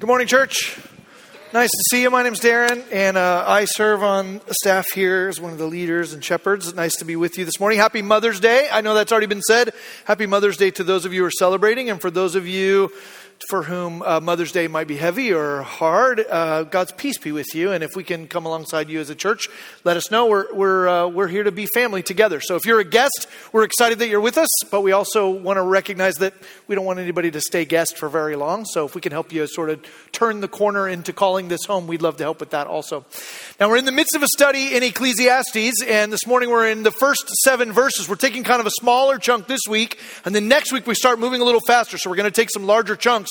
Good morning, church. Nice to see you. My name's Darin, and uh, I serve on staff here as one of the leaders and shepherds. Nice to be with you this morning. Happy Mother's Day. I know that's already been said. Happy Mother's Day to those of you who are celebrating, and for those of you for whom uh, Mother's Day might be heavy or hard, uh, God's peace be with you. And if we can come alongside you as a church, let us know. We're, we're, uh, we're here to be family together. So if you're a guest, we're excited that you're with us, but we also want to recognize that we don't want anybody to stay guest for very long. So if we can help you sort of turn the corner into calling this home, we'd love to help with that also. Now, we're in the midst of a study in Ecclesiastes, and this morning we're in the first seven verses. We're taking kind of a smaller chunk this week, and then next week we start moving a little faster. So we're going to take some larger chunks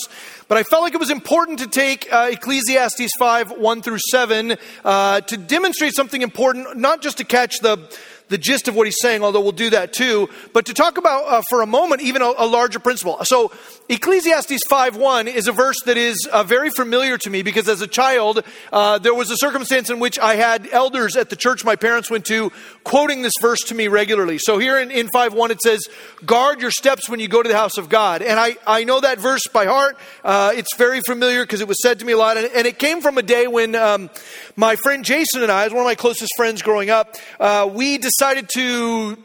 but I felt like it was important to take uh, Ecclesiastes 5 1 through 7 uh, to demonstrate something important, not just to catch the the gist of what he's saying, although we'll do that too, but to talk about uh, for a moment even a, a, larger principle. So Ecclesiastes 5.1 is a verse that is uh, very familiar to me because as a child, uh, there was a circumstance in which I had elders at the church my parents went to quoting this verse to me regularly. So here in, in 5.1 it says, guard your steps when you go to the house of God. And I, I know that verse by heart. Uh, it's very familiar because it was said to me a lot. And, and it came from a day when um, my friend Jason and I, as one of my closest friends growing up, uh, we decided to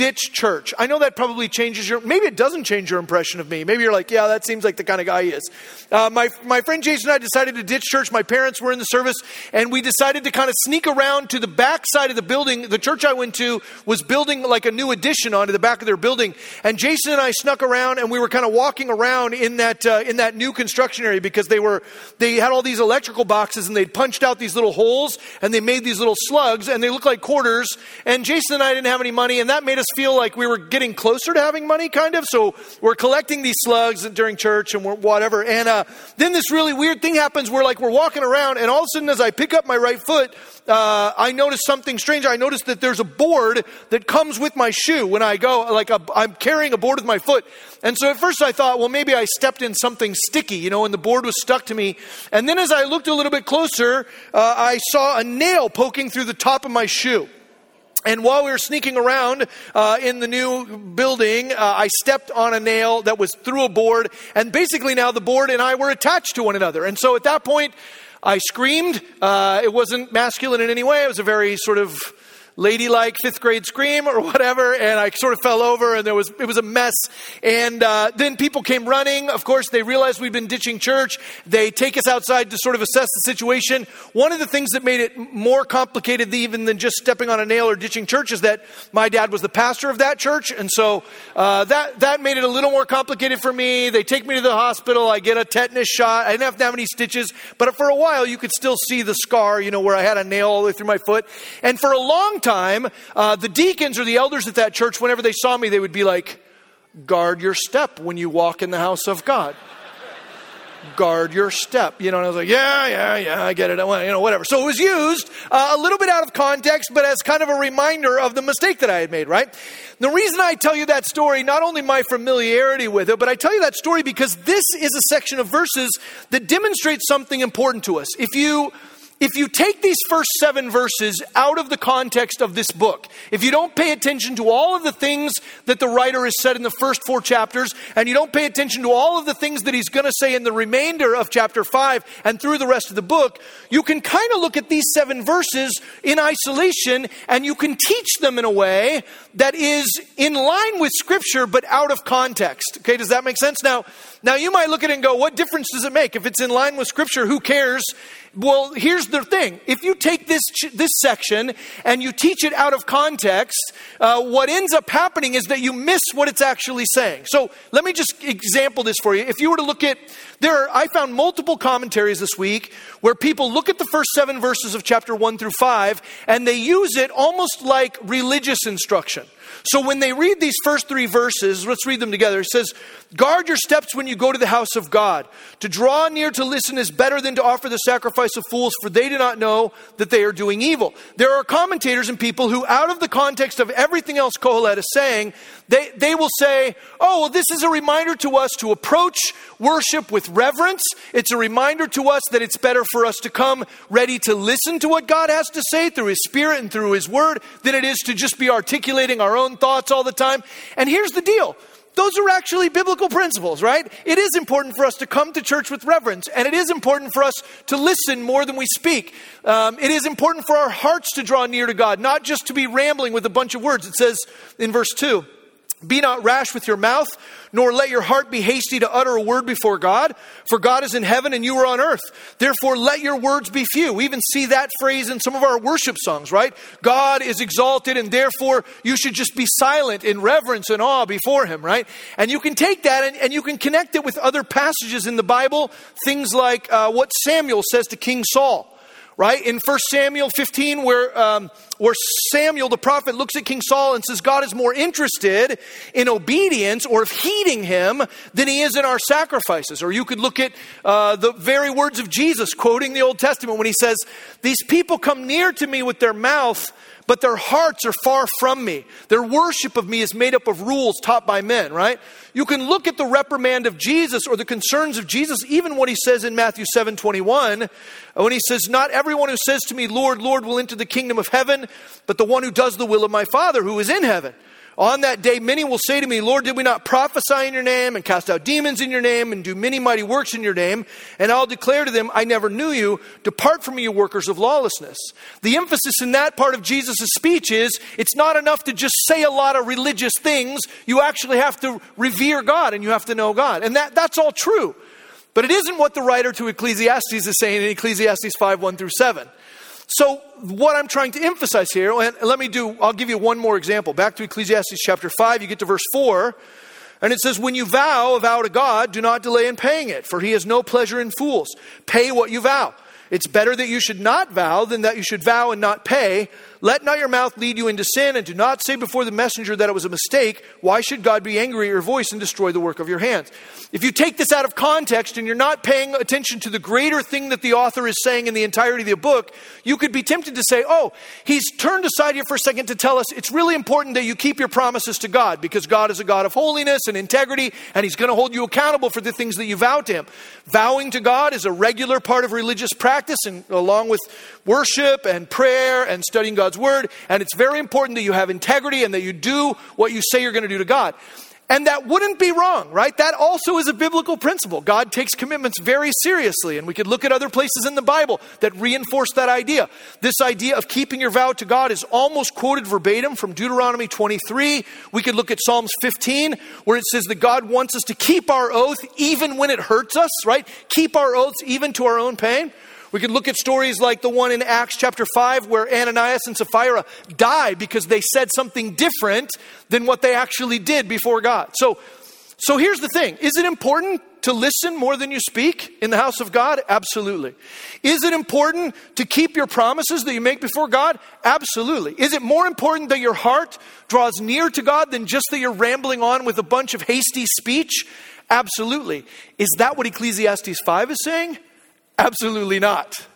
ditch church. I know that probably changes your, maybe it doesn't change your impression of me. Maybe you're like, yeah, that seems like the kind of guy he is. Uh, my, my friend Jason and I decided to ditch church. My parents were in the service, and we decided to kind of sneak around to the back side of the building. The church I went to was building like a new addition onto the back of their building. And Jason and I snuck around, and we were kind of walking around in that, uh, in that new construction area because they were, they had all these electrical boxes, and they'd punched out these little holes, and they made these little slugs, and they looked like quarters. And Jason and I didn't have any money, and that made us feel like we were getting closer to having money, kind of. So we're collecting these slugs during church and whatever. And uh, then this really weird thing happens where, like, we're walking around, and all of a sudden, as I pick up my right foot, uh, I notice something strange. I notice that there's a board that comes with my shoe when I go. Like, i am carrying a board with my foot. And so at first I thought, well, maybe I stepped in something sticky, you know, and the board was stuck to me. And then as I looked a little bit closer, uh, I saw a nail poking through the top of my shoe. And while we were sneaking around uh, in the new building, uh, I stepped on a nail that was through a board, and basically now the board and I were attached to one another. And so at that point, I screamed. Uh, it wasn't masculine in any way. It was a very sort of ladylike fifth grade scream or whatever, and I sort of fell over, and there was it was a mess. And uh, then people came running. Of course, they realized we'd been ditching church. They take us outside to sort of assess the situation. One of the things that made it more complicated even than just stepping on a nail or ditching church is that my dad was the pastor of that church, and so uh, that that made it a little more complicated for me. They take me to the hospital. I get a tetanus shot. I didn't have to have any stitches, but for a while you could still see the scar, you know, where I had a nail all the way through my foot. And for a long time, uh, the deacons or the elders at that church, whenever they saw me, they would be like, guard your step when you walk in the house of God. guard your step. You know, and I was like, yeah, yeah, yeah, I get it. I you know, whatever. So it was used uh, a little bit out of context, but as kind of a reminder of the mistake that I had made, right? The reason I tell you that story, not only my familiarity with it, but I tell you that story because this is a section of verses that demonstrates something important to us. If you if you take these first seven verses out of the context of this book, if you don't pay attention to all of the things that the writer has said in the first four chapters, and you don't pay attention to all of the things that he's going to say in the remainder of chapter five and through the rest of the book, you can kind of look at these seven verses in isolation and you can teach them in a way that is in line with scripture but out of context. Okay, does that make sense? Now, now you might look at it and go, what difference does it make? If it's in line with scripture, who cares? Well, here's the thing. If you take this, this section and you teach it out of context, uh, what ends up happening is that you miss what it's actually saying. So let me just example this for you. If you were to look at, there are, I found multiple commentaries this week where people look at the first seven verses of chapter one through five and they use it almost like religious instruction. So when they read these first three verses, let's read them together. It says, Guard your steps when you go to the house of God. To draw near to listen is better than to offer the sacrifice of fools, for they do not know that they are doing evil. There are commentators and people who, out of the context of everything else Kohelet is saying, they, they will say, Oh, well, this is a reminder to us to approach worship with reverence. It's a reminder to us that it's better for us to come ready to listen to what God has to say through His Spirit and through His Word than it is to just be articulating our own thoughts all the time. And here's the deal those are actually biblical principles, right? It is important for us to come to church with reverence, and it is important for us to listen more than we speak. Um, it is important for our hearts to draw near to God, not just to be rambling with a bunch of words. It says in verse 2 Be not rash with your mouth nor let your heart be hasty to utter a word before God, for God is in heaven and you are on earth. Therefore, let your words be few. We even see that phrase in some of our worship songs, right? God is exalted, and therefore you should just be silent in reverence and awe before Him, right? And you can take that and, and you can connect it with other passages in the Bible, things like uh, what Samuel says to King Saul right? In 1 Samuel 15, where, um, where Samuel the prophet looks at King Saul and says, God is more interested in obedience or of heeding him than he is in our sacrifices. Or you could look at uh, the very words of Jesus quoting the Old Testament when he says, These people come near to me with their mouth but their hearts are far from me. Their worship of me is made up of rules taught by men, right? You can look at the reprimand of Jesus or the concerns of Jesus, even what he says in Matthew 7 21, when he says, Not everyone who says to me, Lord, Lord, will enter the kingdom of heaven, but the one who does the will of my Father who is in heaven. On that day, many will say to me, Lord, did we not prophesy in your name and cast out demons in your name and do many mighty works in your name? And I'll declare to them, I never knew you. Depart from me, you workers of lawlessness. The emphasis in that part of Jesus' speech is it's not enough to just say a lot of religious things. You actually have to revere God and you have to know God. And that, that's all true. But it isn't what the writer to Ecclesiastes is saying in Ecclesiastes 5 1 through 7. So, what I'm trying to emphasize here, and let me do, I'll give you one more example. Back to Ecclesiastes chapter 5, you get to verse 4, and it says, When you vow a vow to God, do not delay in paying it, for he has no pleasure in fools. Pay what you vow. It's better that you should not vow than that you should vow and not pay. Let not your mouth lead you into sin, and do not say before the messenger that it was a mistake. Why should God be angry at your voice and destroy the work of your hands? If you take this out of context and you're not paying attention to the greater thing that the author is saying in the entirety of the book, you could be tempted to say, oh, he's turned aside here for a second to tell us it's really important that you keep your promises to God because God is a God of holiness and integrity, and he's going to hold you accountable for the things that you vow to him. Vowing to God is a regular part of religious practice, and along with worship and prayer and studying God's word, and it's very important that you have integrity and that you do what you say you're going to do to God. And that wouldn't be wrong, right? That also is a biblical principle. God takes commitments very seriously, and we could look at other places in the Bible that reinforce that idea. This idea of keeping your vow to God is almost quoted verbatim from Deuteronomy 23. We could look at Psalms 15, where it says that God wants us to keep our oath even when it hurts us, right? Keep our oaths even to our own pain. We could look at stories like the one in Acts chapter 5 where Ananias and Sapphira die because they said something different than what they actually did before God. So, so here's the thing Is it important to listen more than you speak in the house of God? Absolutely. Is it important to keep your promises that you make before God? Absolutely. Is it more important that your heart draws near to God than just that you're rambling on with a bunch of hasty speech? Absolutely. Is that what Ecclesiastes 5 is saying? Absolutely not.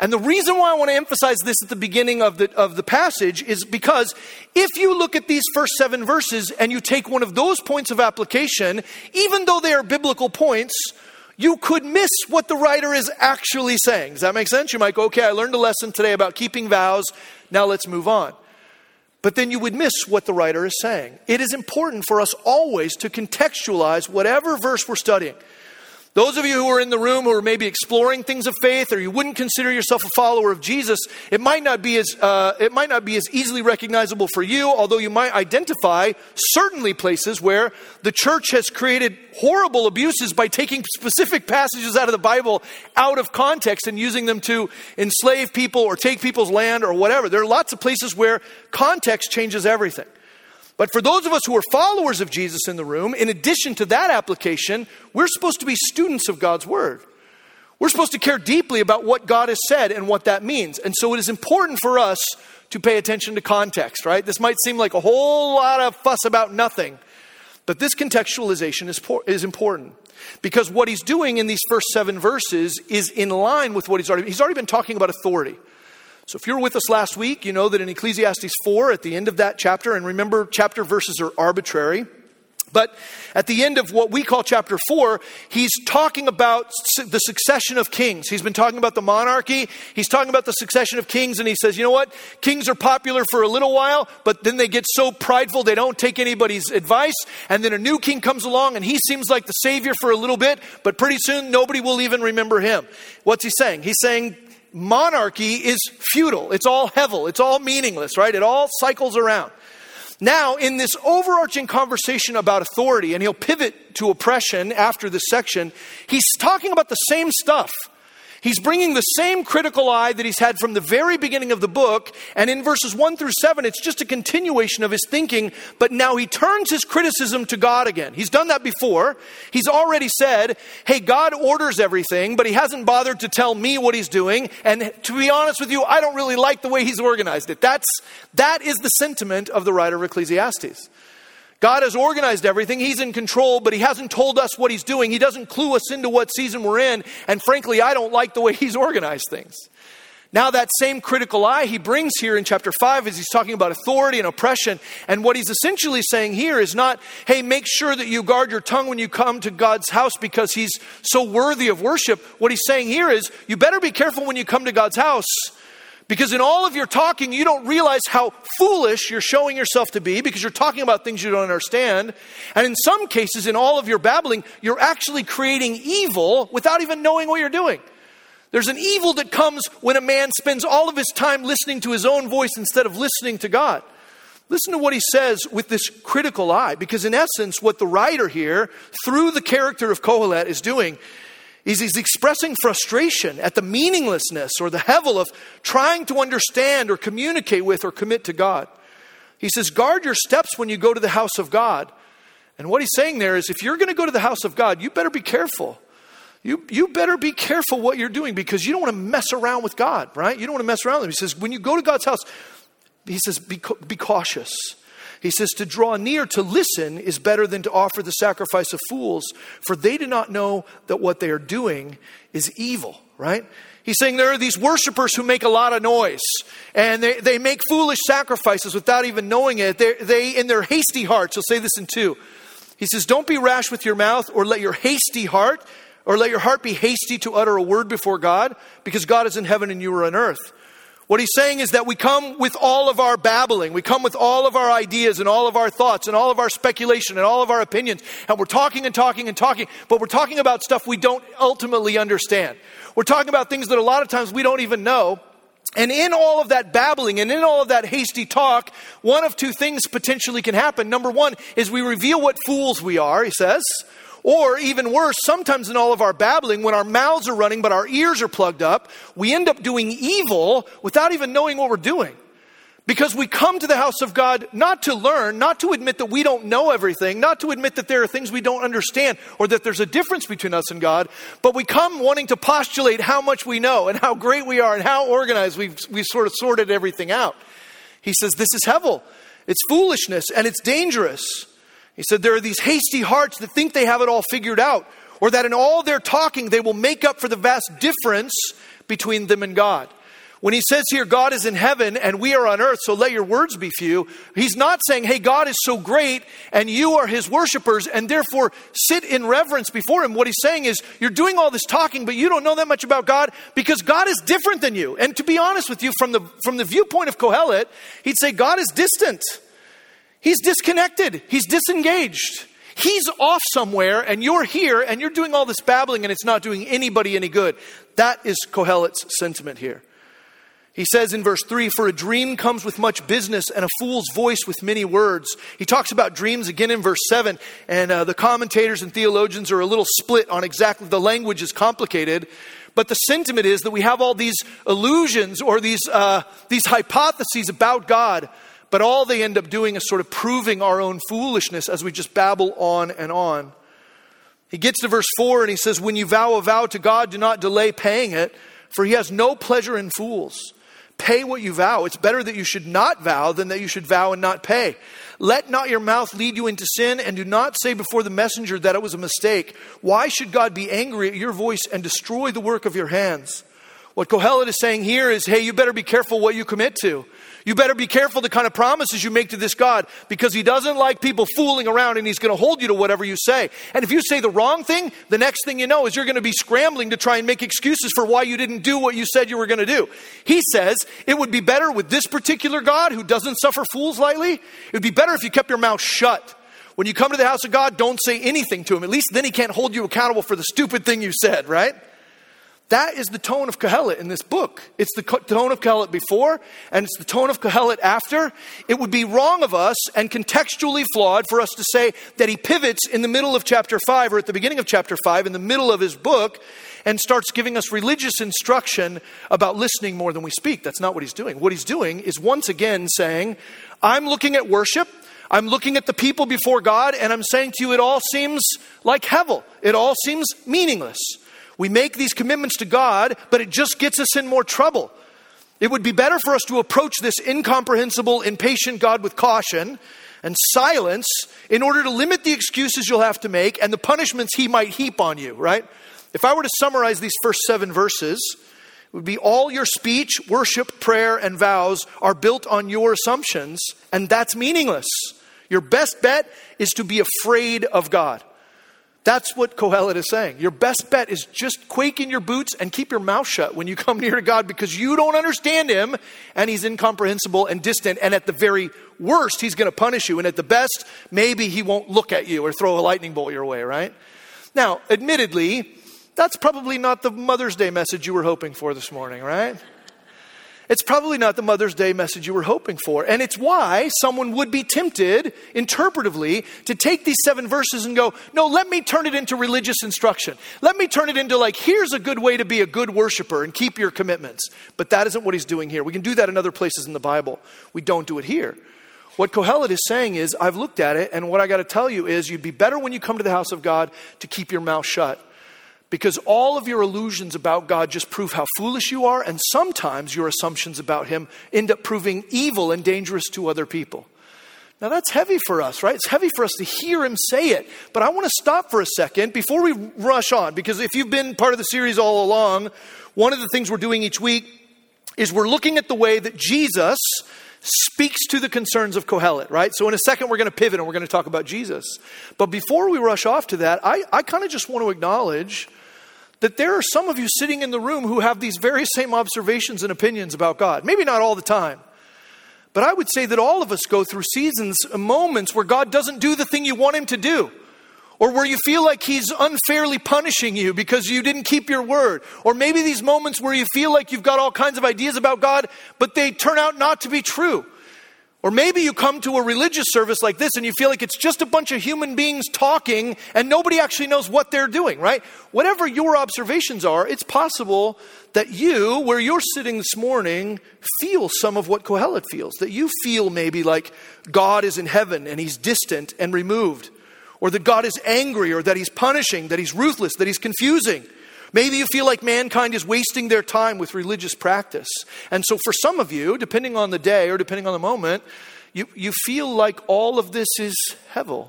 And the reason why I want to emphasize this at the beginning of the, of the passage is because if you look at these first seven verses and you take one of those points of application, even though they are biblical points, you could miss what the writer is actually saying. Does that make sense? You might go, okay, I learned a lesson today about keeping vows. Now let's move on. But then you would miss what the writer is saying. It is important for us always to contextualize whatever verse we're studying. Those of you who are in the room who are maybe exploring things of faith, or you wouldn't consider yourself a follower of Jesus, it might not be as uh, it might not be as easily recognizable for you. Although you might identify certainly places where the church has created horrible abuses by taking specific passages out of the Bible out of context and using them to enslave people or take people's land or whatever. There are lots of places where context changes everything. But for those of us who are followers of Jesus in the room, in addition to that application, we're supposed to be students of God's Word. We're supposed to care deeply about what God has said and what that means. And so it is important for us to pay attention to context, right? This might seem like a whole lot of fuss about nothing, but this contextualization is, is important. Because what he's doing in these first seven verses is in line with what he's already, he's already been talking about authority. So, if you were with us last week, you know that in Ecclesiastes 4, at the end of that chapter, and remember, chapter verses are arbitrary, But at the end of what we call chapter four, he's talking about the succession of kings. He's been talking about the monarchy. He's talking about the succession of kings, and he says, you know what? Kings are popular for a little while, but then they get so prideful they don't take anybody's advice. And then a new king comes along, and he seems like the savior for a little bit, but pretty soon nobody will even remember him. What's he saying? He's saying monarchy is futile. It's all hevel. It's all meaningless, right? It all cycles around. Now, in this overarching conversation about authority, and he'll pivot to oppression after this section, he's talking about the same stuff. He's bringing the same critical eye that he's had from the very beginning of the book. And in verses 1 through 7, it's just a continuation of his thinking, but now he turns his criticism to God again. He's done that before. He's already said, hey, God orders everything, but he hasn't bothered to tell me what he's doing. And to be honest with you, I don't really like the way he's organized it. That's, that is the sentiment of the writer of Ecclesiastes. God has organized everything. He's in control, but He hasn't told us what He's doing. He doesn't clue us into what season we're in. And frankly, I don't like the way He's organized things. Now, that same critical eye he brings here in chapter 5 as he's talking about authority and oppression. And what he's essentially saying here is not, hey, make sure that you guard your tongue when you come to God's house because he's so worthy of worship. What he's saying here is, you better be careful when you come to God's house because in all of your talking, you don't realize how foolish you're showing yourself to be because you're talking about things you don't understand. And in some cases, in all of your babbling, you're actually creating evil without even knowing what you're doing. There's an evil that comes when a man spends all of his time listening to his own voice instead of listening to God. Listen to what he says with this critical eye, because in essence, what the writer here, through the character of Kohelet, is doing is he's expressing frustration at the meaninglessness or the hevel of trying to understand or communicate with or commit to God. He says, guard your steps when you go to the house of God. And what he's saying there is if you're going to go to the house of God, you better be careful. You, you better be careful what you're doing because you don't want to mess around with God, right? You don't want to mess around with him. He says, when you go to God's house, he says, be, be cautious. He says, To draw near to listen is better than to offer the sacrifice of fools, for they do not know that what they are doing is evil, right? He's saying there are these worshipers who make a lot of noise and they, they make foolish sacrifices without even knowing it. They, they, in their hasty hearts, he'll say this in two. He says, Don't be rash with your mouth or let your hasty heart or let your heart be hasty to utter a word before God because God is in heaven and you are on earth. What he's saying is that we come with all of our babbling, we come with all of our ideas and all of our thoughts and all of our speculation and all of our opinions, and we're talking and talking and talking, but we're talking about stuff we don't ultimately understand. We're talking about things that a lot of times we don't even know. And in all of that babbling and in all of that hasty talk, one of two things potentially can happen. Number one is we reveal what fools we are, he says. Or even worse, sometimes in all of our babbling, when our mouths are running but our ears are plugged up, we end up doing evil without even knowing what we're doing. Because we come to the house of God not to learn, not to admit that we don't know everything, not to admit that there are things we don't understand or that there's a difference between us and God, but we come wanting to postulate how much we know and how great we are and how organized we've, we've sort of sorted everything out. He says, This is Hevel. It's foolishness and it's dangerous. He said, There are these hasty hearts that think they have it all figured out, or that in all their talking they will make up for the vast difference between them and God. When he says here, God is in heaven and we are on earth, so let your words be few, he's not saying, hey, God is so great and you are his worshipers and therefore sit in reverence before him. What he's saying is, you're doing all this talking, but you don't know that much about God because God is different than you. And to be honest with you, from the, from the viewpoint of Kohelet, he'd say, God is distant. He's disconnected, he's disengaged. He's off somewhere, and you're here, and you're doing all this babbling, and it's not doing anybody any good. That is Kohelet's sentiment here. He says in verse 3 For a dream comes with much business, and a fool's voice with many words. He talks about dreams again in verse 7, and uh, the commentators and theologians are a little split on exactly the language is complicated. But the sentiment is that we have all these illusions or these, uh, these hypotheses about God but all they end up doing is sort of proving our own foolishness as we just babble on and on. He gets to verse 4 and he says, When you vow a vow to God, do not delay paying it, for he has no pleasure in fools. Pay what you vow. It's better that you should not vow than that you should vow and not pay. Let not your mouth lead you into sin, and do not say before the messenger that it was a mistake. Why should God be angry at your voice and destroy the work of your hands? What Kohelet is saying here is hey, you better be careful what you commit to. You better be careful the kind of promises you make to this God because He doesn't like people fooling around and He's going to hold you to whatever you say. And if you say the wrong thing, the next thing you know is you're going to be scrambling to try and make excuses for why you didn't do what you said you were going to do. He says it would be better with this particular God who doesn't suffer fools lightly. It would be better if you kept your mouth shut. When you come to the house of God, don't say anything to him. At least then he can't hold you accountable for the stupid thing you said, right? That is the tone of Kohelet in this book. It's the tone of Kohelet before, and it's the tone of Kohelet after. It would be wrong of us and contextually flawed for us to say that he pivots in the middle of chapter 5 or at the beginning of chapter 5, in the middle of his book, and starts giving us religious instruction about listening more than we speak. That's not what he's doing. What he's doing is once again saying, I'm looking at worship. I'm looking at the people before God, and I'm saying to you, it all seems like hevel. It all seems meaningless. We make these commitments to God, but it just gets us in more trouble. It would be better for us to approach this incomprehensible, impatient God with caution and silence in order to limit the excuses you'll have to make and the punishments he might heap on you, right? If I were to summarize these first seven verses, it would be all your speech, worship, prayer, and vows are built on your assumptions, and that's meaningless. Your best bet is to be afraid of God. That's what Kohelet is saying. Your best bet is just quake in your boots and keep your mouth shut when you come near to God because you don't understand Him and He's incomprehensible and distant. And at the very worst, He's going to punish you. And at the best, maybe He won't look at you or throw a lightning bolt your way, right? Now, admittedly, that's probably not the Mother's Day message you were hoping for this morning, right? It's probably not the Mother's Day message you were hoping for. And it's why someone would be tempted, interpretively, to take these seven verses and go, no, let me turn it into religious instruction. Let me turn it into, like, here's a good way to be a good worshiper and keep your commitments. But that isn't what he's doing here. We can do that in other places in the Bible. We don't do it here. What Kohelet is saying is, I've looked at it, and what I got to tell you is, you'd be better when you come to the house of God to keep your mouth shut because all of your illusions about God just prove how foolish you are, and sometimes your assumptions about Him end up proving evil and dangerous to other people. Now, that's heavy for us, right? It's heavy for us to hear Him say it. But I want to stop for a second before we rush on, because if you've been part of the series all along, one of the things we're doing each week is we're looking at the way that Jesus speaks to the concerns of Kohelet, right? So in a second, we're going to pivot and we're going to talk about Jesus. But before we rush off to that, I, I kind of just want to acknowledge that there are some of you sitting in the room who have these very same observations and opinions about God. Maybe not all the time. But I would say that all of us go through seasons, uh, moments where God doesn't do the thing you want Him to do. Or where you feel like He's unfairly punishing you because you didn't keep your word. Or maybe these moments where you feel like you've got all kinds of ideas about God, but they turn out not to be true. Or maybe you come to a religious service like this and you feel like it's just a bunch of human beings talking and nobody actually knows what they're doing, right? Whatever your observations are, it's possible that you, where you're sitting this morning, feel some of what Kohelet feels. That you feel maybe like God is in heaven and he's distant and removed. Or that God is angry or that he's punishing, that he's ruthless, that he's confusing. Maybe you feel like mankind is wasting their time with religious practice. And so, for some of you, depending on the day or depending on the moment, you, you feel like all of this is hevel.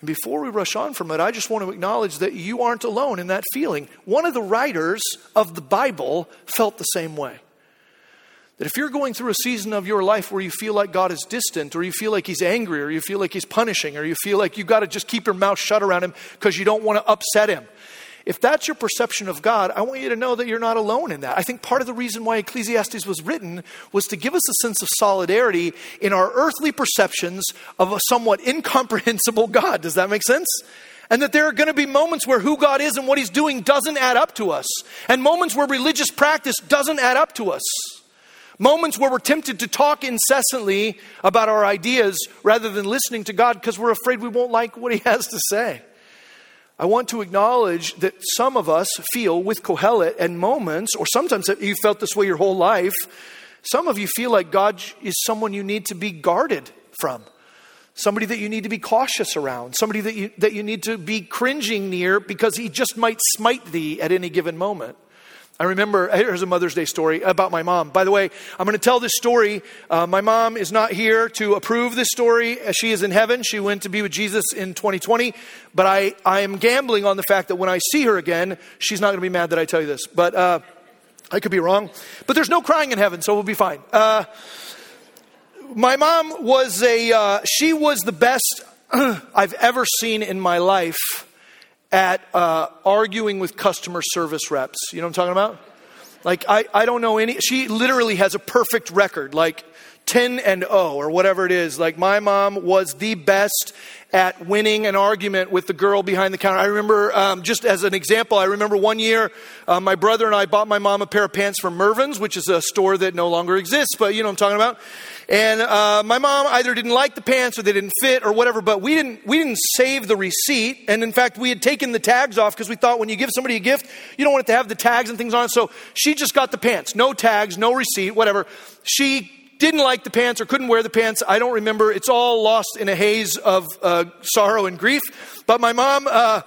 And before we rush on from it, I just want to acknowledge that you aren't alone in that feeling. One of the writers of the Bible felt the same way. That if you're going through a season of your life where you feel like God is distant, or you feel like He's angry, or you feel like He's punishing, or you feel like you've got to just keep your mouth shut around Him because you don't want to upset Him, if that's your perception of God, I want you to know that you're not alone in that. I think part of the reason why Ecclesiastes was written was to give us a sense of solidarity in our earthly perceptions of a somewhat incomprehensible God. Does that make sense? And that there are going to be moments where who God is and what He's doing doesn't add up to us, and moments where religious practice doesn't add up to us. Moments where we're tempted to talk incessantly about our ideas rather than listening to God because we're afraid we won't like what He has to say. I want to acknowledge that some of us feel with Kohelet and moments, or sometimes you felt this way your whole life, some of you feel like God is someone you need to be guarded from. Somebody that you need to be cautious around. Somebody that you, that you need to be cringing near because he just might smite thee at any given moment. I remember, here's a Mother's Day story about my mom. By the way, I'm going to tell this story. Uh, my mom is not here to approve this story. She is in heaven. She went to be with Jesus in 2020. But I, I am gambling on the fact that when I see her again, she's not going to be mad that I tell you this. But uh, I could be wrong, but there's no crying in heaven, so we'll be fine. Uh, my mom was a, uh, she was the best I've ever seen in my life at uh, arguing with customer service reps. You know what I'm talking about? Like, I, I don't know any, she literally has a perfect record, like 10 and 0 or whatever it is. Like, my mom was the best at winning an argument with the girl behind the counter. I remember, um, just as an example, I remember one year uh, my brother and I bought my mom a pair of pants from Mervyn's, which is a store that no longer exists, but you know what I'm talking about. And uh, my mom either didn't like the pants or they didn't fit or whatever, but we didn't, we didn't save the receipt. And in fact, we had taken the tags off because we thought when you give somebody a gift, you don't want it to have the tags and things on it. So she just got the pants. No tags, no receipt, whatever. She didn't like the pants or couldn't wear the pants. I don't remember. It's all lost in a haze of uh, sorrow and grief. But my mom uh,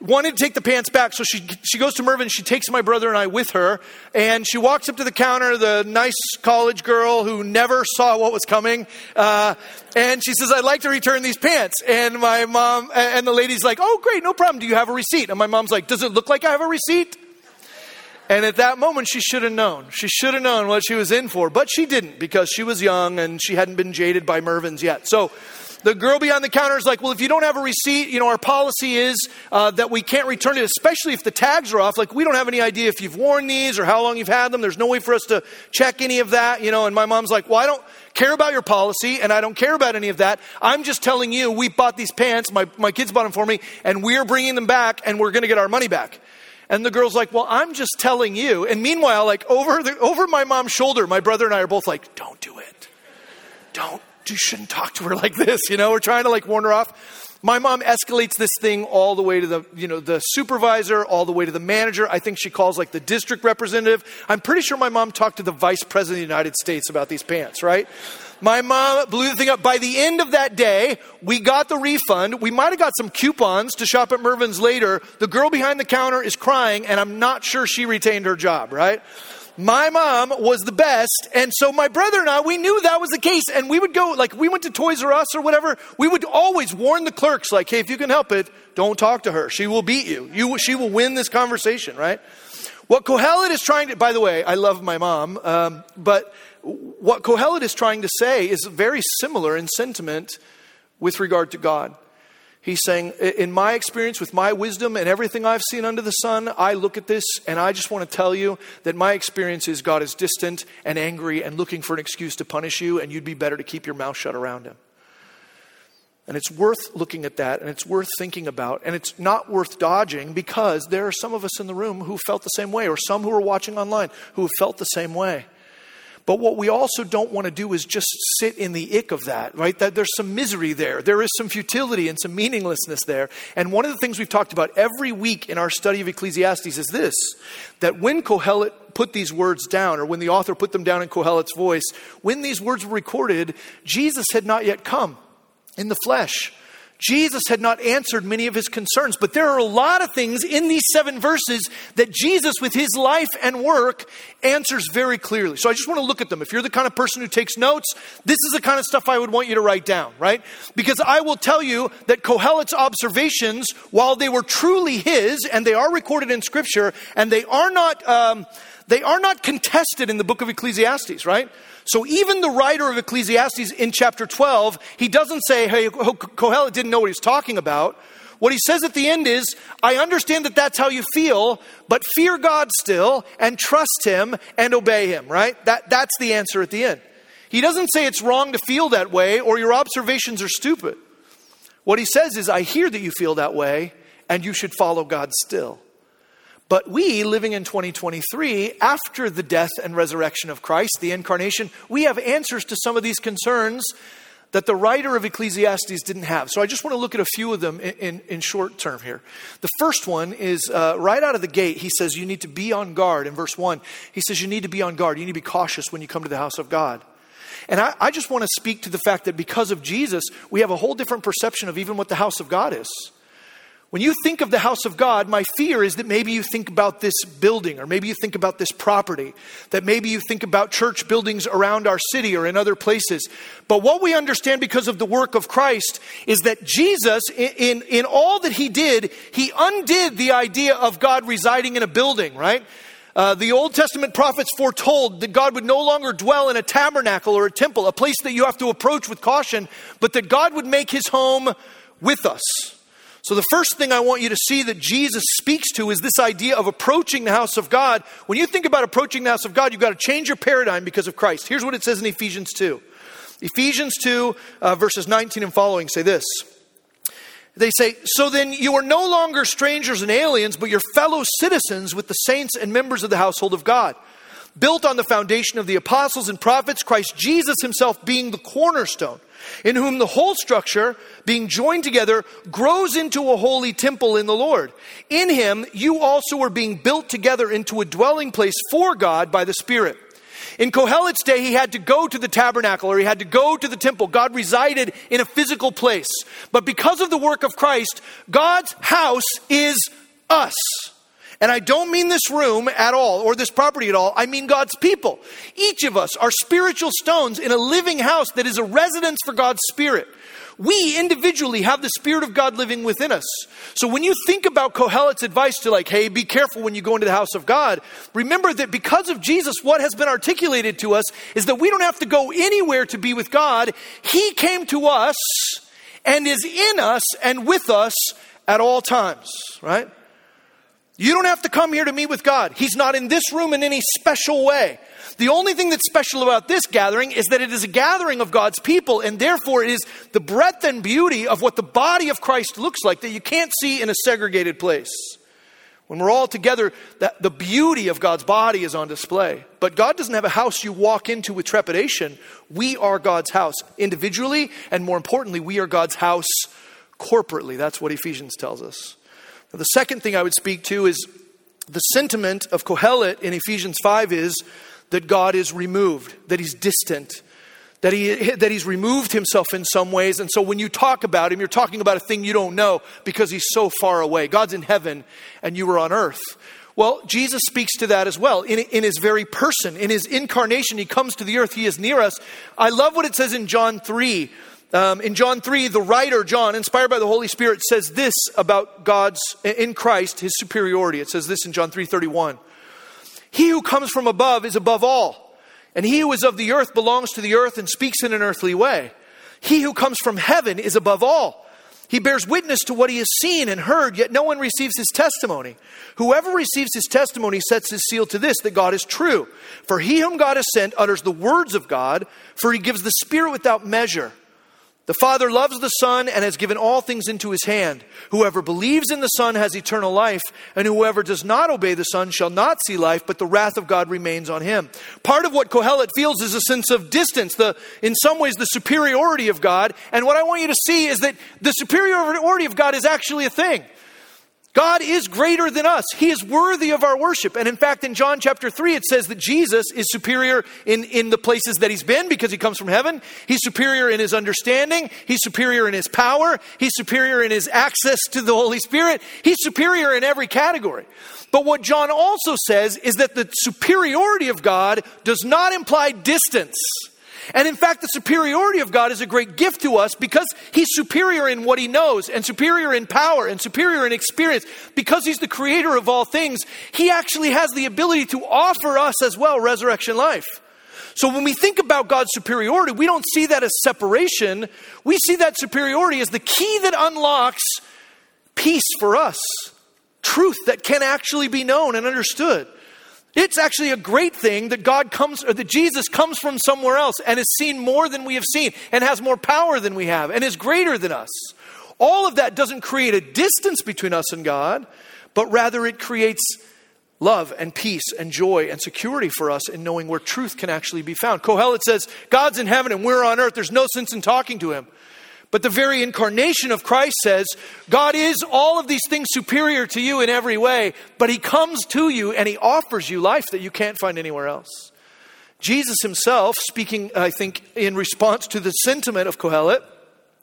wanted to take the pants back, so she, she goes to Mervyn. She takes my brother and I with her, and she walks up to the counter, the nice college girl who never saw what was coming, uh, and she says, I'd like to return these pants. And my mom, and the lady's like, Oh, great, no problem. Do you have a receipt? And my mom's like, Does it look like I have a receipt? And at that moment, she should have known. She should have known what she was in for, but she didn't because she was young and she hadn't been jaded by Mervyn's yet. So the girl behind the counter is like, Well, if you don't have a receipt, you know, our policy is uh, that we can't return it, especially if the tags are off. Like, we don't have any idea if you've worn these or how long you've had them. There's no way for us to check any of that, you know. And my mom's like, Well, I don't care about your policy and I don't care about any of that. I'm just telling you, we bought these pants, my, my kids bought them for me, and we're bringing them back and we're going to get our money back. And the girl's like, Well, I'm just telling you. And meanwhile, like over, the, over my mom's shoulder, my brother and I are both like, Don't do it. Don't, you shouldn't talk to her like this. You know, we're trying to like warn her off. My mom escalates this thing all the way to the, you know, the supervisor, all the way to the manager. I think she calls like the district representative. I'm pretty sure my mom talked to the vice president of the United States about these pants, right? My mom blew the thing up. By the end of that day, we got the refund. We might have got some coupons to shop at Mervyn's later. The girl behind the counter is crying, and I'm not sure she retained her job, right? My mom was the best. And so my brother and I, we knew that was the case. And we would go, like, we went to Toys R Us or whatever. We would always warn the clerks, like, hey, if you can help it, don't talk to her. She will beat you. you she will win this conversation, right? What Kohelet is trying to, by the way, I love my mom, um, but what Kohelet is trying to say is very similar in sentiment with regard to God. He's saying, in my experience, with my wisdom and everything I've seen under the sun, I look at this and I just want to tell you that my experience is God is distant and angry and looking for an excuse to punish you, and you'd be better to keep your mouth shut around him. And it's worth looking at that and it's worth thinking about. And it's not worth dodging because there are some of us in the room who felt the same way, or some who are watching online who have felt the same way. But what we also don't want to do is just sit in the ick of that, right? That there's some misery there. There is some futility and some meaninglessness there. And one of the things we've talked about every week in our study of Ecclesiastes is this that when Kohelet put these words down, or when the author put them down in Kohelet's voice, when these words were recorded, Jesus had not yet come in the flesh. Jesus had not answered many of his concerns, but there are a lot of things in these seven verses that Jesus, with his life and work, answers very clearly. So I just want to look at them. If you're the kind of person who takes notes, this is the kind of stuff I would want you to write down, right? Because I will tell you that Kohelet's observations, while they were truly his, and they are recorded in Scripture, and they are not. Um, they are not contested in the book of Ecclesiastes, right? So even the writer of Ecclesiastes in chapter 12, he doesn't say, hey, Kohelet didn't know what he's talking about. What he says at the end is, I understand that that's how you feel, but fear God still and trust him and obey him, right? That, that's the answer at the end. He doesn't say it's wrong to feel that way or your observations are stupid. What he says is, I hear that you feel that way and you should follow God still. But we, living in 2023, after the death and resurrection of Christ, the incarnation, we have answers to some of these concerns that the writer of Ecclesiastes didn't have. So I just want to look at a few of them in, in, in short term here. The first one is uh, right out of the gate, he says you need to be on guard. In verse 1, he says you need to be on guard. You need to be cautious when you come to the house of God. And I, I just want to speak to the fact that because of Jesus, we have a whole different perception of even what the house of God is. When you think of the house of God, my fear is that maybe you think about this building, or maybe you think about this property, that maybe you think about church buildings around our city or in other places. But what we understand because of the work of Christ is that Jesus, in, in, in all that he did, he undid the idea of God residing in a building, right? Uh, the Old Testament prophets foretold that God would no longer dwell in a tabernacle or a temple, a place that you have to approach with caution, but that God would make his home with us. So, the first thing I want you to see that Jesus speaks to is this idea of approaching the house of God. When you think about approaching the house of God, you've got to change your paradigm because of Christ. Here's what it says in Ephesians 2. Ephesians 2, uh, verses 19 and following say this. They say, So then you are no longer strangers and aliens, but your fellow citizens with the saints and members of the household of God, built on the foundation of the apostles and prophets, Christ Jesus himself being the cornerstone, in whom the whole structure, being joined together, grows into a holy temple in the Lord. In him you also are being built together into a dwelling place for God by the Spirit. In Kohelet's day, he had to go to the tabernacle or he had to go to the temple. God resided in a physical place. But because of the work of Christ, God's house is us. And I don't mean this room at all or this property at all. I mean God's people. Each of us are spiritual stones in a living house that is a residence for God's Spirit. We individually have the Spirit of God living within us. So when you think about Kohelet's advice to, like, hey, be careful when you go into the house of God, remember that because of Jesus, what has been articulated to us is that we don't have to go anywhere to be with God. He came to us and is in us and with us at all times, right? You don't have to come here to meet with God. He's not in this room in any special way. The only thing that's special about this gathering is that it is a gathering of God's people, and therefore it is the breadth and beauty of what the body of Christ looks like that you can't see in a segregated place. When we're all together, that the beauty of God's body is on display. But God doesn't have a house you walk into with trepidation. We are God's house individually, and more importantly, we are God's house corporately. That's what Ephesians tells us. Now, the second thing I would speak to is the sentiment of Kohelet in Ephesians 5 is that God is removed, that he's distant, that, he, that he's removed himself in some ways. And so when you talk about him, you're talking about a thing you don't know because he's so far away. God's in heaven and you are on earth. Well, Jesus speaks to that as well. In, in his very person, in his incarnation, he comes to the earth, he is near us. I love what it says in John 3. Um, in John 3, the writer, John, inspired by the Holy Spirit, says this about God's, in Christ, his superiority. It says this in John 3 31. He who comes from above is above all, and he who is of the earth belongs to the earth and speaks in an earthly way. He who comes from heaven is above all. He bears witness to what he has seen and heard, yet no one receives his testimony. Whoever receives his testimony sets his seal to this, that God is true. For he whom God has sent utters the words of God, for he gives the Spirit without measure. The Father loves the Son and has given all things into his hand. Whoever believes in the Son has eternal life, and whoever does not obey the Son shall not see life, but the wrath of God remains on him. Part of what Kohelet feels is a sense of distance, the, in some ways, the superiority of God. And what I want you to see is that the superiority of God is actually a thing. God is greater than us. He is worthy of our worship. And in fact, in John chapter 3, it says that Jesus is superior in, in the places that he's been because he comes from heaven. He's superior in his understanding. He's superior in his power. He's superior in his access to the Holy Spirit. He's superior in every category. But what John also says is that the superiority of God does not imply distance. And in fact, the superiority of God is a great gift to us because He's superior in what He knows, and superior in power, and superior in experience. Because He's the creator of all things, He actually has the ability to offer us as well resurrection life. So when we think about God's superiority, we don't see that as separation. We see that superiority as the key that unlocks peace for us, truth that can actually be known and understood. It's actually a great thing that God comes, or that Jesus comes from somewhere else and has seen more than we have seen and has more power than we have and is greater than us. All of that doesn't create a distance between us and God, but rather it creates love and peace and joy and security for us in knowing where truth can actually be found. Kohelet says, God's in heaven and we're on earth. There's no sense in talking to him. But the very incarnation of Christ says, God is all of these things superior to you in every way, but He comes to you and He offers you life that you can't find anywhere else. Jesus himself, speaking, I think, in response to the sentiment of Kohelet,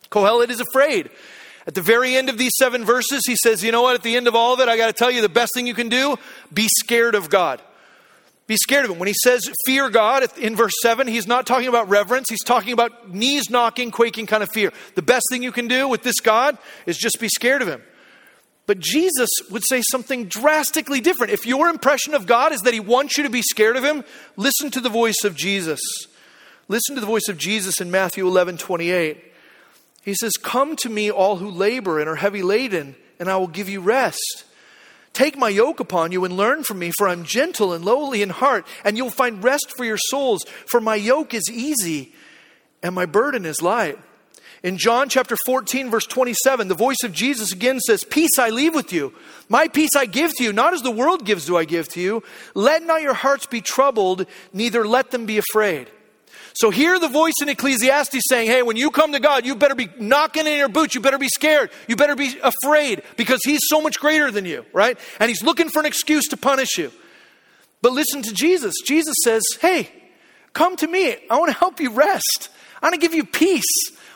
Kohelet is afraid. At the very end of these seven verses, he says, You know what? At the end of all of it, I got to tell you the best thing you can do be scared of God. Be scared of him. When he says fear God in verse 7, he's not talking about reverence. He's talking about knees knocking, quaking kind of fear. The best thing you can do with this God is just be scared of him. But Jesus would say something drastically different. If your impression of God is that He wants you to be scared of Him, listen to the voice of Jesus. Listen to the voice of Jesus in Matthew 11 28. He says, Come to me, all who labor and are heavy laden, and I will give you rest. Take my yoke upon you and learn from me, for I'm gentle and lowly in heart, and you'll find rest for your souls. For my yoke is easy and my burden is light. In John chapter 14, verse 27, the voice of Jesus again says, Peace I leave with you. My peace I give to you. Not as the world gives, do I give to you. Let not your hearts be troubled, neither let them be afraid. So hear the voice in Ecclesiastes saying, Hey, when you come to God, you better be knocking in your boots. You better be scared. You better be afraid because He's so much greater than you, right? And He's looking for an excuse to punish you. But listen to Jesus. Jesus says, Hey, come to me. I want to help you rest. I want to give you peace.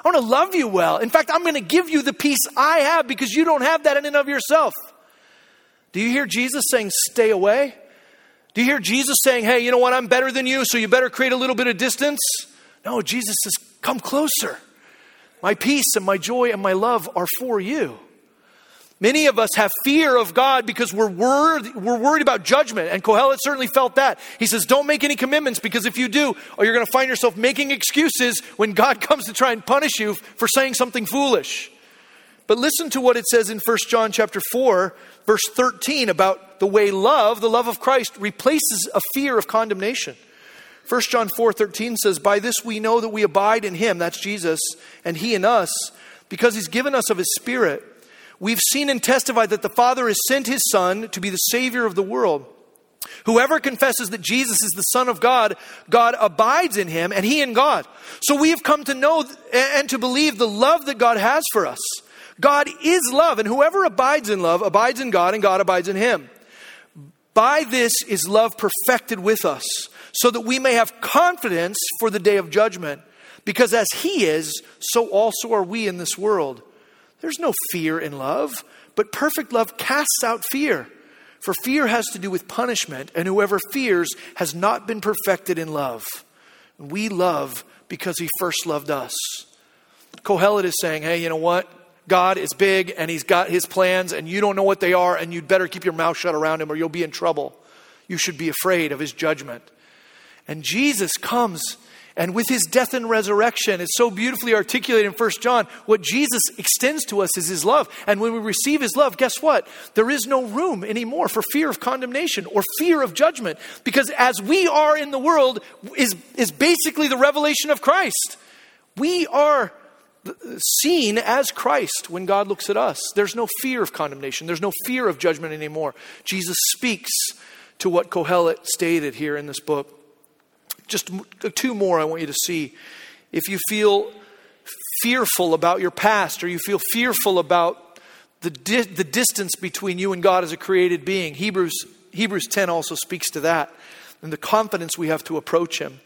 I want to love you well. In fact, I'm going to give you the peace I have because you don't have that in and of yourself. Do you hear Jesus saying, stay away? Do you hear Jesus saying, hey, you know what? I'm better than you, so you better create a little bit of distance? No, Jesus says, come closer. My peace and my joy and my love are for you. Many of us have fear of God because we're worried, we're worried about judgment, and Kohelet certainly felt that. He says, Don't make any commitments because if you do, or you're going to find yourself making excuses when God comes to try and punish you for saying something foolish. But listen to what it says in 1 John chapter 4, verse 13 about the way love, the love of Christ, replaces a fear of condemnation. 1 John 4:13 says, "By this we know that we abide in him, that's Jesus, and he in us, because he's given us of his spirit." We've seen and testified that the Father has sent his Son to be the Savior of the world. Whoever confesses that Jesus is the Son of God, God abides in him and he in God. So we have come to know and to believe the love that God has for us. God is love, and whoever abides in love abides in God and God abides in him. By this is love perfected with us, so that we may have confidence for the day of judgment. Because as he is, so also are we in this world. There's no fear in love, but perfect love casts out fear. For fear has to do with punishment, and whoever fears has not been perfected in love. We love because he first loved us. Kohelet is saying, hey, you know what? God is big and he's got his plans, and you don't know what they are, and you'd better keep your mouth shut around him or you'll be in trouble. You should be afraid of his judgment. And Jesus comes and with his death and resurrection, it's so beautifully articulated in 1 John. What Jesus extends to us is his love. And when we receive his love, guess what? There is no room anymore for fear of condemnation or fear of judgment. Because as we are in the world, is, is basically the revelation of Christ. We are seen as Christ when God looks at us. There's no fear of condemnation, there's no fear of judgment anymore. Jesus speaks to what Kohelet stated here in this book. Just uh, two more I want you to see. If you feel fearful about your past or you feel fearful about the, di- the distance between you and God as a created being, Hebrews, Hebrews 10 also speaks to that and the confidence we have to approach Him.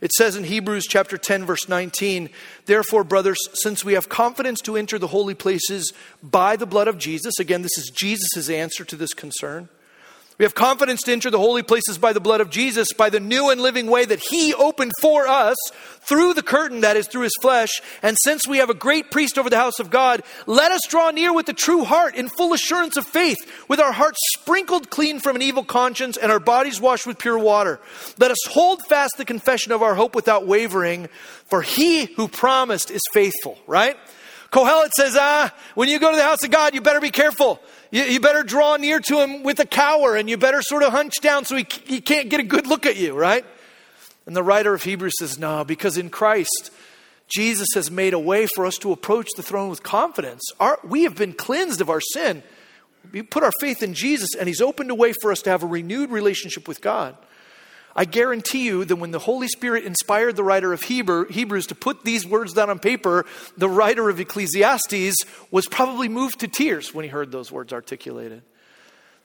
It says in Hebrews chapter 10 verse 19, therefore brothers, since we have confidence to enter the holy places by the blood of Jesus, again this is Jesus' answer to this concern. We have confidence to enter the holy places by the blood of Jesus, by the new and living way that He opened for us through the curtain that is through His flesh. And since we have a great priest over the house of God, let us draw near with a true heart in full assurance of faith, with our hearts sprinkled clean from an evil conscience and our bodies washed with pure water. Let us hold fast the confession of our hope without wavering, for He who promised is faithful, right? Kohelet says, ah, when you go to the house of God, you better be careful. You, you, better draw near to him with a cower and you better sort of hunch down so he, he can't get a good look at you, right? And the writer of Hebrews says, no, because in Christ, Jesus has made a way for us to approach the throne with confidence. Our, we have been cleansed of our sin. We put our faith in Jesus, and He's opened a way for us to have a renewed relationship with God. I guarantee you that when the Holy Spirit inspired the writer of Hebrew, Hebrews to put these words down on paper, the writer of Ecclesiastes was probably moved to tears when he heard those words articulated.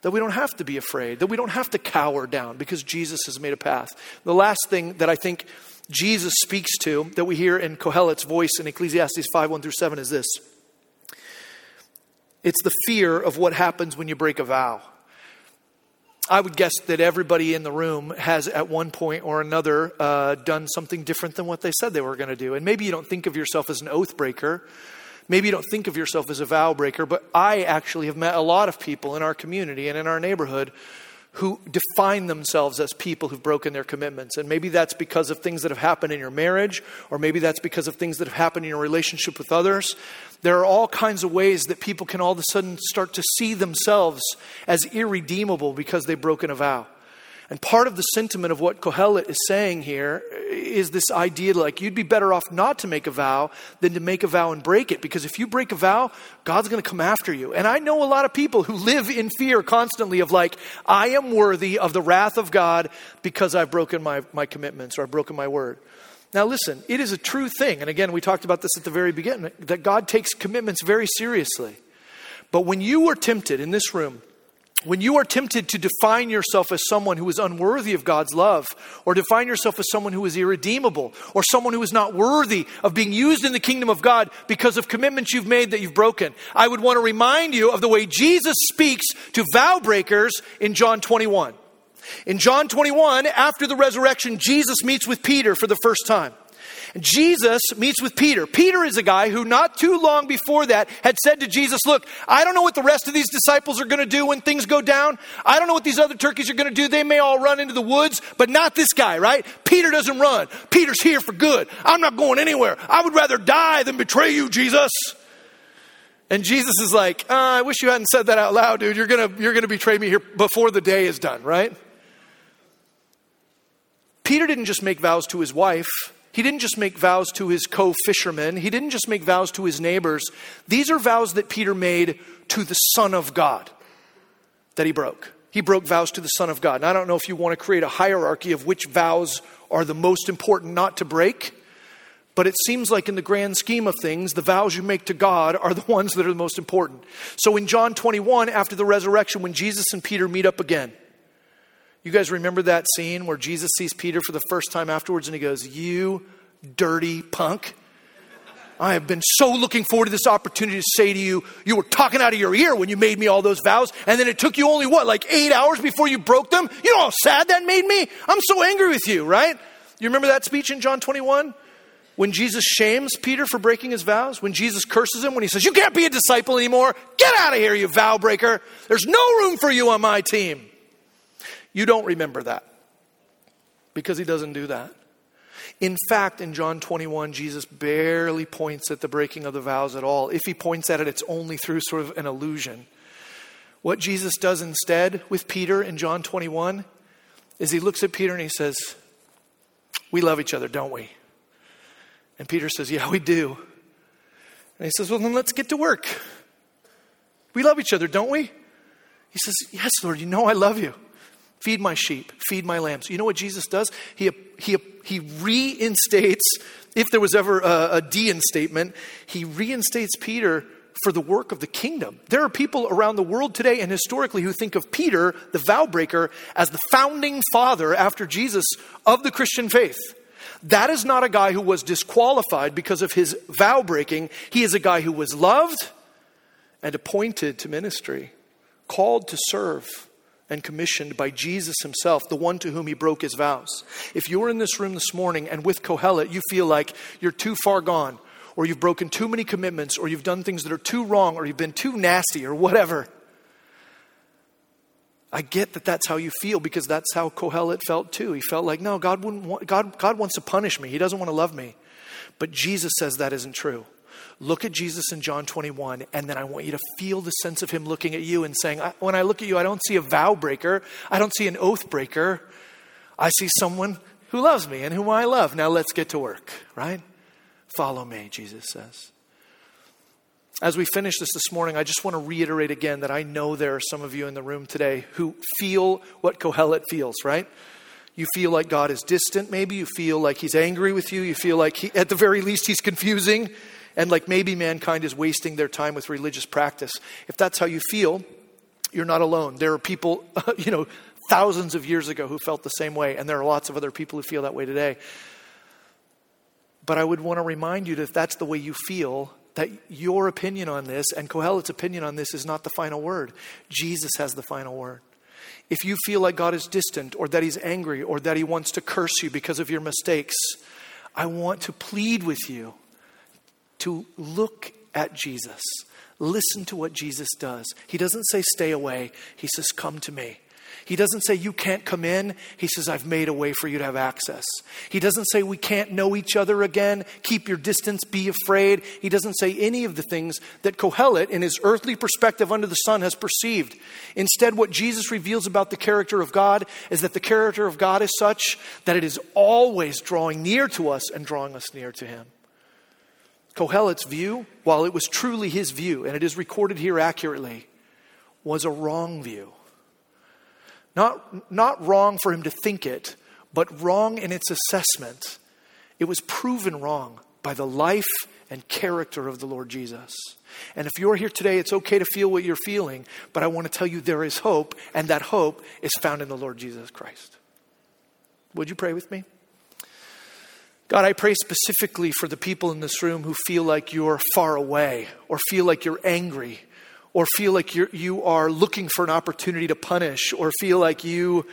That we don't have to be afraid, that we don't have to cower down because Jesus has made a path. The last thing that I think Jesus speaks to that we hear in Kohelet's voice in Ecclesiastes 5 1 through 7 is this it's the fear of what happens when you break a vow. I would guess that everybody in the room has, at one point or another, uh, done something different than what they said they were going to do. And maybe you don't think of yourself as an oath breaker. Maybe you don't think of yourself as a vow breaker, but I actually have met a lot of people in our community and in our neighborhood who define themselves as people who've broken their commitments. And maybe that's because of things that have happened in your marriage, or maybe that's because of things that have happened in your relationship with others. There are all kinds of ways that people can all of a sudden start to see themselves as irredeemable because they've broken a vow. And part of the sentiment of what Kohelet is saying here is this idea like you'd be better off not to make a vow than to make a vow and break it. Because if you break a vow, God's going to come after you. And I know a lot of people who live in fear constantly of like, I am worthy of the wrath of God because I've broken my, my commitments or I've broken my word. Now, listen, it is a true thing. And again, we talked about this at the very beginning that God takes commitments very seriously. But when you were tempted in this room when you are tempted to define yourself as someone who is unworthy of God's love, or define yourself as someone who is irredeemable, or someone who is not worthy of being used in the kingdom of God because of commitments you've made that you've broken, I would want to remind you of the way Jesus speaks to vow breakers in John 21. In John 21, after the resurrection, Jesus meets with Peter for the first time. Jesus meets with Peter. Peter is a guy who, not too long before that, had said to Jesus, Look, I don't know what the rest of these disciples are going to do when things go down. I don't know what these other turkeys are going to do. They may all run into the woods, but not this guy, right? Peter doesn't run. Peter's here for good. I'm not going anywhere. I would rather die than betray you, Jesus. And Jesus is like, uh, I wish you hadn't said that out loud, dude. You're going you're going to betray me here before the day is done, right? Peter didn't just make vows to his wife, he didn't just make vows to his co fishermen, he didn't just make vows to his neighbors. These are vows that Peter made to the Son of God that he broke. He broke vows to the Son of God. And I don't know if you want to create a hierarchy of which vows are the most important not to break, but it seems like in the grand scheme of things, the vows you make to God are the ones that are the most important. So in John 21, after the resurrection, when Jesus and Peter meet up again, you guys remember that scene where Jesus sees Peter for the first time afterwards and he goes, You dirty punk. I have been so looking forward to this opportunity to say to you, you were talking out of your ear when you made me all those vows, and then it took you only what, like eight hours before you broke them? You know how sad that made me? I'm so angry with you, right? You remember that speech in John 21? When Jesus shames Peter for breaking his vows, when Jesus curses him, when he says, You can't be a disciple anymore, get out of here, you vow breaker. There's no room for you on my team. You don't remember that because he doesn't do that. In fact, in John 21, Jesus barely points at the breaking of the vows at all. If he points at it, it's only through sort of an illusion. What Jesus does instead with Peter in John 21 is he looks at Peter and he says, We love each other, don't we? And Peter says, Yeah, we do. And he says, Well, then let's get to work. We love each other, don't we? He says, Yes, Lord, you know I love you. Feed my sheep, feed my lambs. You know what Jesus does? He, he, he reinstates, if there was ever a, a deinstatement, he reinstates Peter for the work of the kingdom. There are people around the world today and historically who think of Peter, the vow breaker, as the founding father after Jesus of the Christian faith. That is not a guy who was disqualified because of his vow breaking. He is a guy who was loved and appointed to ministry, called to serve and commissioned by Jesus himself, the one to whom he broke his vows. If you're in this room this morning and with Kohelet, you feel like you're too far gone, or you've broken too many commitments, or you've done things that are too wrong, or you've been too nasty, or whatever. I get that that's how you feel because that's how Kohelet felt too. He felt like, no, God, wouldn't want, God, God wants to punish me. He doesn't want to love me. But Jesus says that isn't true. Look at Jesus in John 21, and then I want you to feel the sense of him looking at you and saying, When I look at you, I don't see a vow breaker, I don't see an oath breaker. I see someone who loves me and whom I love. Now let's get to work, right? Follow me, Jesus says. As we finish this this morning, I just want to reiterate again that I know there are some of you in the room today who feel what Kohelet feels, right? You feel like God is distant, maybe. You feel like He's angry with you. You feel like, he, at the very least, He's confusing and like maybe mankind is wasting their time with religious practice. If that's how you feel, you're not alone. There are people, you know, thousands of years ago who felt the same way, and there are lots of other people who feel that way today. But I would want to remind you that if that's the way you feel, that your opinion on this and Kohelet's opinion on this is not the final word. Jesus has the final word. If you feel like God is distant or that He's angry or that He wants to curse you because of your mistakes, I want to plead with you to look at Jesus. Listen to what Jesus does. He doesn't say, stay away. He says, come to me. He doesn't say you can't come in. He says, I've made a way for you to have access. He doesn't say we can't know each other again. Keep your distance, be afraid. He doesn't say any of the things that Kohelet, in his earthly perspective under the sun, has perceived. Instead, what Jesus reveals about the character of God is that the character of God is such that it is always drawing near to us and drawing us near to Him. Kohelet's view, while it was truly his view, and it is recorded here accurately, was a wrong view. Not, not wrong for him to think it, but wrong in its assessment. It was proven wrong by the life and character of the Lord Jesus. And if you're here today, it's okay to feel what you're feeling, but I want to tell you there is hope, and that hope is found in the Lord Jesus Christ. Would you pray with me? God, I pray specifically for the people in this room who feel like you're far away, or feel like you're angry, or feel like you're, you are looking for an opportunity to punish, or feel like you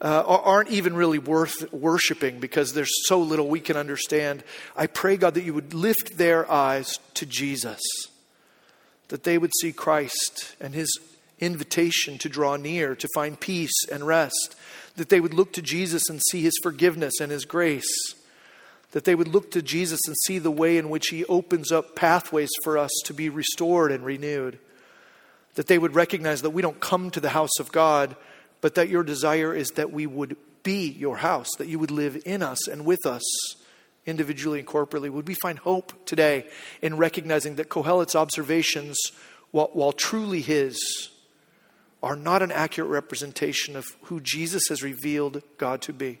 uh, aren't even really worth worshiping because there's so little we can understand. I pray, God, that you would lift their eyes to Jesus, that they would see Christ and his invitation to draw near, to find peace and rest, that they would look to Jesus and see his forgiveness and his grace that they would look to Jesus and see the way in which He opens up pathways for us to be restored and renewed that they would recognize that we don't come to the house of God, but that your desire is that we would be your house, that you would live in us and with us individually and corporately. Would we find hope today in recognizing that Kohelet's observations, while, while truly his, are not an accurate representation of who Jesus has revealed God to be?